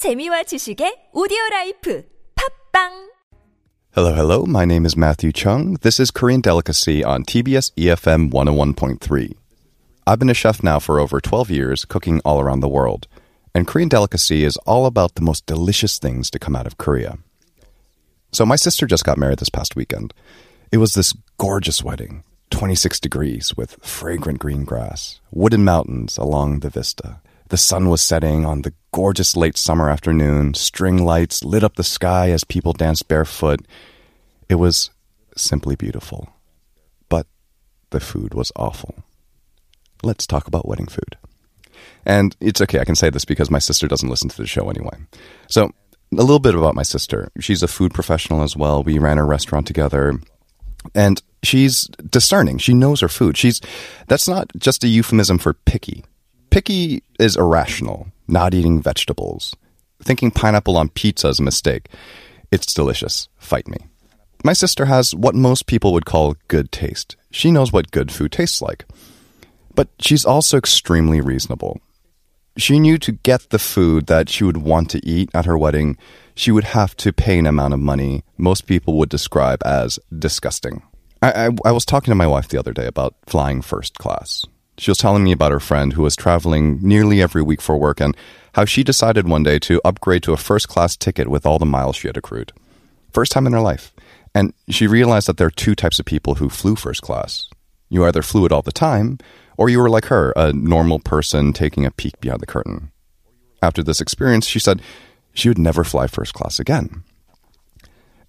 재미와 지식의 오디오 라이프 팝빵 Hello, hello. My name is Matthew Chung. This is Korean Delicacy on TBS EFM 101.3. I've been a chef now for over 12 years, cooking all around the world. And Korean Delicacy is all about the most delicious things to come out of Korea. So, my sister just got married this past weekend. It was this gorgeous wedding 26 degrees with fragrant green grass, wooden mountains along the vista. The sun was setting on the gorgeous late summer afternoon. String lights lit up the sky as people danced barefoot. It was simply beautiful. But the food was awful. Let's talk about wedding food. And it's okay, I can say this because my sister doesn't listen to the show anyway. So, a little bit about my sister. She's a food professional as well. We ran a restaurant together. And she's discerning. She knows her food. She's that's not just a euphemism for picky. Picky is irrational, not eating vegetables. Thinking pineapple on pizza is a mistake. It's delicious. Fight me. My sister has what most people would call good taste. She knows what good food tastes like. But she's also extremely reasonable. She knew to get the food that she would want to eat at her wedding, she would have to pay an amount of money most people would describe as disgusting. I, I, I was talking to my wife the other day about flying first class. She was telling me about her friend who was traveling nearly every week for work and how she decided one day to upgrade to a first class ticket with all the miles she had accrued. First time in her life. And she realized that there are two types of people who flew first class. You either flew it all the time, or you were like her, a normal person taking a peek behind the curtain. After this experience, she said she would never fly first class again.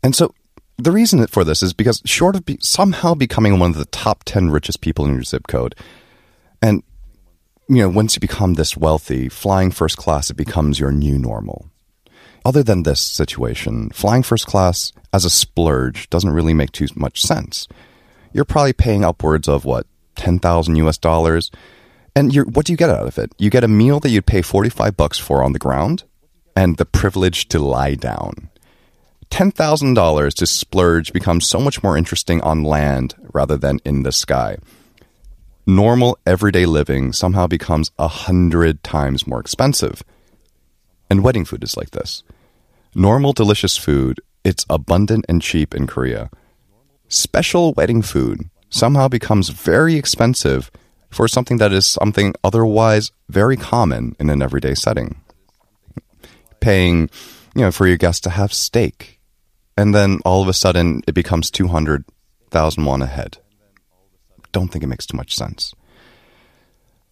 And so the reason for this is because, short of be- somehow becoming one of the top 10 richest people in your zip code, and, you know, once you become this wealthy, flying first class, it becomes your new normal. Other than this situation, flying first class as a splurge doesn't really make too much sense. You're probably paying upwards of what, 10,000 US dollars? And what do you get out of it? You get a meal that you'd pay 45 bucks for on the ground and the privilege to lie down. $10,000 to splurge becomes so much more interesting on land rather than in the sky normal everyday living somehow becomes a hundred times more expensive. And wedding food is like this. Normal delicious food, it's abundant and cheap in Korea. Special wedding food somehow becomes very expensive for something that is something otherwise very common in an everyday setting. Paying, you know, for your guests to have steak. And then all of a sudden it becomes 200,000 won a head don't think it makes too much sense.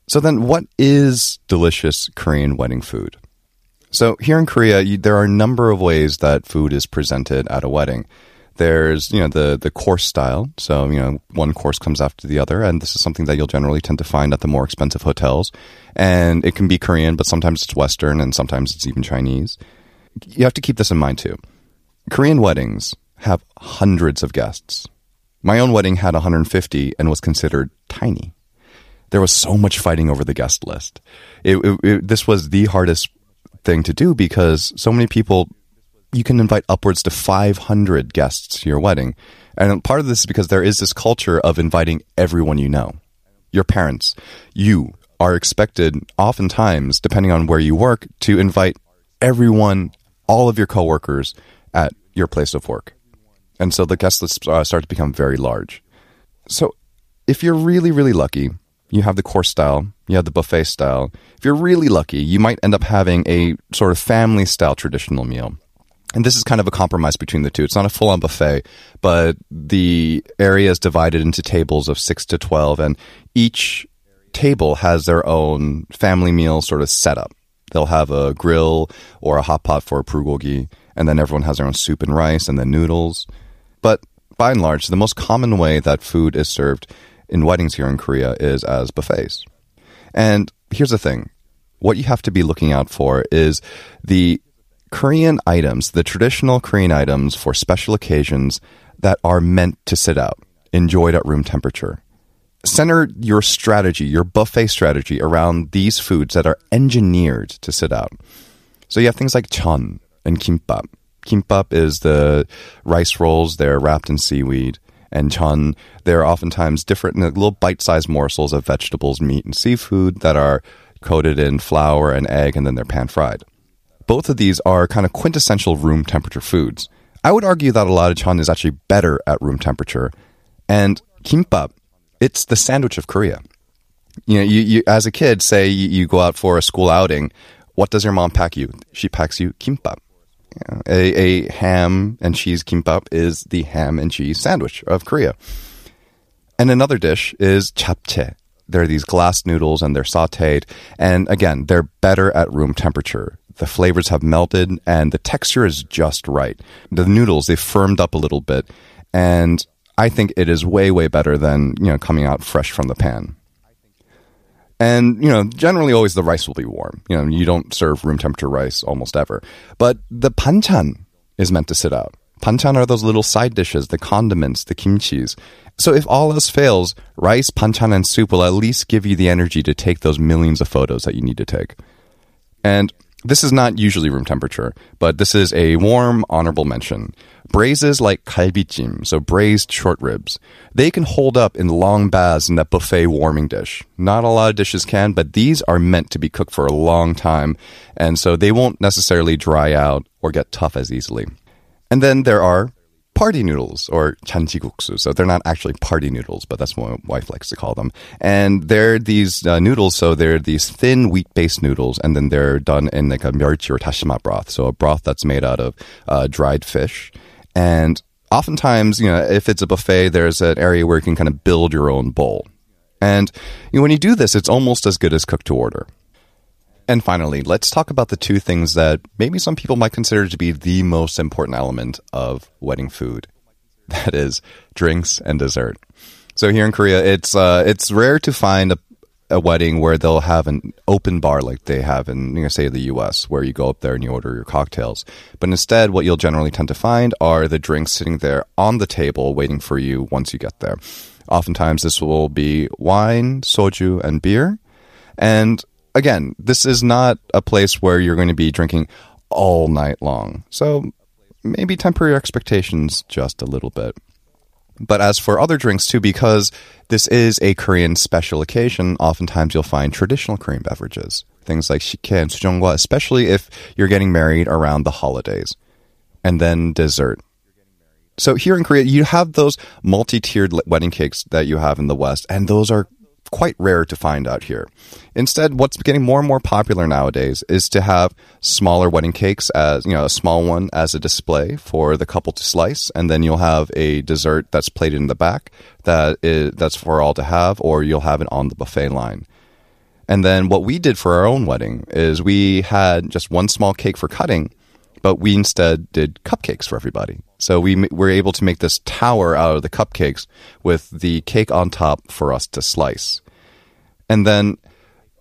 So then, what is delicious Korean wedding food? So here in Korea, you, there are a number of ways that food is presented at a wedding. There's, you know, the the course style. So you know, one course comes after the other, and this is something that you'll generally tend to find at the more expensive hotels. And it can be Korean, but sometimes it's Western, and sometimes it's even Chinese. You have to keep this in mind too. Korean weddings have hundreds of guests. My own wedding had 150 and was considered tiny. There was so much fighting over the guest list. It, it, it, this was the hardest thing to do because so many people, you can invite upwards to 500 guests to your wedding. And part of this is because there is this culture of inviting everyone you know. Your parents, you are expected oftentimes, depending on where you work, to invite everyone, all of your coworkers at your place of work. And so the guest lists uh, start to become very large. So if you're really, really lucky, you have the course style, you have the buffet style. If you're really lucky, you might end up having a sort of family style traditional meal. And this is kind of a compromise between the two. It's not a full on buffet, but the area is divided into tables of six to 12, and each table has their own family meal sort of setup. They'll have a grill or a hot pot for a and then everyone has their own soup and rice and then noodles. But by and large, the most common way that food is served in weddings here in Korea is as buffets. And here's the thing what you have to be looking out for is the Korean items, the traditional Korean items for special occasions that are meant to sit out, enjoyed at room temperature. Center your strategy, your buffet strategy around these foods that are engineered to sit out. So you have things like chon and kimbap, kimbap is the rice rolls. They're wrapped in seaweed. And chon, they're oftentimes different little bite-sized morsels of vegetables, meat, and seafood that are coated in flour and egg, and then they're pan-fried. both of these are kind of quintessential room temperature foods. I would argue that a lot of chan is actually better at room temperature. And kimbap, it's the sandwich of Korea. You know, you, you as a kid, say you, you go out for a school outing, what does your mom pack you? She packs you kimbap. A, a ham and cheese kimbap is the ham and cheese sandwich of Korea. And another dish is japchae. They're these glass noodles and they're sauteed. And again, they're better at room temperature. The flavors have melted and the texture is just right. The noodles, they've firmed up a little bit. And I think it is way, way better than, you know, coming out fresh from the pan. And, you know, generally always the rice will be warm. You know, you don't serve room temperature rice almost ever. But the panchan is meant to sit out. Panchan are those little side dishes, the condiments, the kimchis. So if all else fails, rice, panchan, and soup will at least give you the energy to take those millions of photos that you need to take. And this is not usually room temperature, but this is a warm, honorable mention. Braises like kalbichim, so braised short ribs, they can hold up in long baths in that buffet warming dish. Not a lot of dishes can, but these are meant to be cooked for a long time, and so they won't necessarily dry out or get tough as easily. And then there are party noodles or janchiguksu. So they're not actually party noodles, but that's what my wife likes to call them. And they're these uh, noodles. So they're these thin wheat based noodles, and then they're done in like a myeolchi or dashima broth. So a broth that's made out of uh, dried fish. And oftentimes, you know, if it's a buffet, there's an area where you can kind of build your own bowl. And you know, when you do this, it's almost as good as cook to order. And finally, let's talk about the two things that maybe some people might consider to be the most important element of wedding food. That is drinks and dessert. So here in Korea, it's uh, it's rare to find a, a wedding where they'll have an open bar like they have in, you know, say, the U.S., where you go up there and you order your cocktails. But instead, what you'll generally tend to find are the drinks sitting there on the table waiting for you once you get there. Oftentimes, this will be wine, soju, and beer. And again, this is not a place where you're going to be drinking all night long. So maybe temper your expectations just a little bit. But as for other drinks too, because this is a Korean special occasion, oftentimes you'll find traditional Korean beverages. Things like shike and sujongwa, especially if you're getting married around the holidays. And then dessert. So here in Korea, you have those multi-tiered wedding cakes that you have in the West, and those are quite rare to find out here. Instead, what's getting more and more popular nowadays is to have smaller wedding cakes as, you know, a small one as a display for the couple to slice, and then you'll have a dessert that's plated in the back that is that's for all to have, or you'll have it on the buffet line. And then what we did for our own wedding is we had just one small cake for cutting, but we instead did cupcakes for everybody. So we were able to make this tower out of the cupcakes with the cake on top for us to slice. And then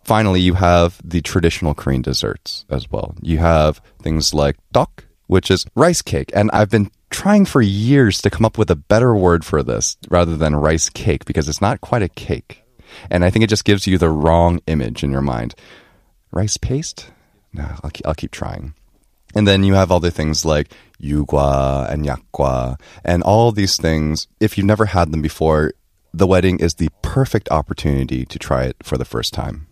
finally, you have the traditional Korean desserts as well. You have things like dok, which is rice cake. And I've been trying for years to come up with a better word for this rather than rice cake because it's not quite a cake. And I think it just gives you the wrong image in your mind. Rice paste? No, I'll, I'll keep trying. And then you have other things like yugwa and yakwa and all these things. If you've never had them before, the wedding is the perfect opportunity to try it for the first time.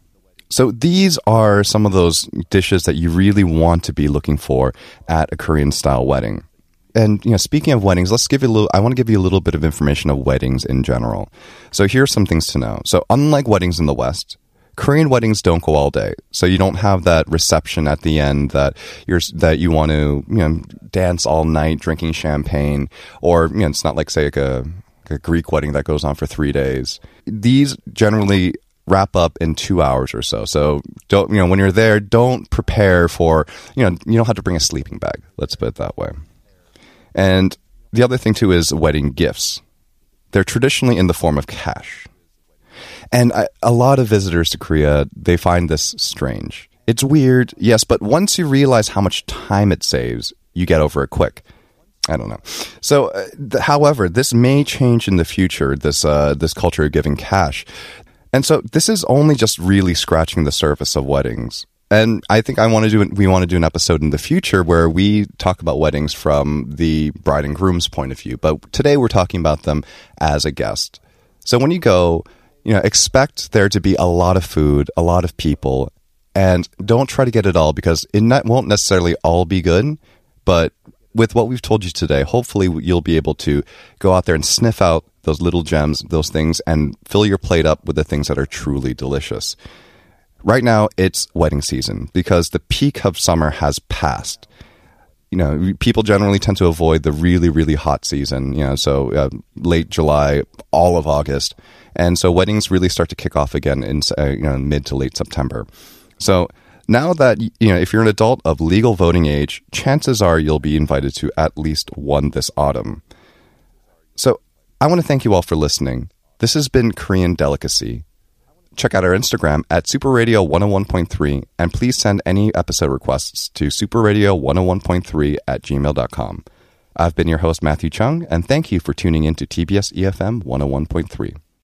So these are some of those dishes that you really want to be looking for at a Korean style wedding. And you know, speaking of weddings, let's give you a little I want to give you a little bit of information of weddings in general. So here's some things to know. So unlike weddings in the West, Korean weddings don't go all day, so you don't have that reception at the end that you're that you want to you know dance all night drinking champagne, or you know it's not like say like a, a Greek wedding that goes on for three days. These generally wrap up in two hours or so. So don't you know when you're there, don't prepare for you know you don't have to bring a sleeping bag. Let's put it that way. And the other thing too is wedding gifts. They're traditionally in the form of cash. And I, a lot of visitors to Korea, they find this strange. It's weird, yes, but once you realize how much time it saves, you get over it quick. I don't know. So, uh, th- however, this may change in the future. This uh, this culture of giving cash, and so this is only just really scratching the surface of weddings. And I think I want to do we want to do an episode in the future where we talk about weddings from the bride and groom's point of view. But today we're talking about them as a guest. So when you go, you know, expect there to be a lot of food, a lot of people, And don't try to get it all because it won't necessarily all be good. But with what we've told you today, hopefully you'll be able to go out there and sniff out those little gems, those things, and fill your plate up with the things that are truly delicious. Right now, it's wedding season because the peak of summer has passed. You know, people generally tend to avoid the really, really hot season, you know, so uh, late July, all of August. And so weddings really start to kick off again in uh, you know, mid to late September. So now that, you know, if you're an adult of legal voting age, chances are you'll be invited to at least one this autumn. So I want to thank you all for listening. This has been Korean Delicacy. Check out our Instagram at superradio101.3 and please send any episode requests to superradio101.3 at gmail.com. I've been your host, Matthew Chung, and thank you for tuning in to TBS EFM 101.3.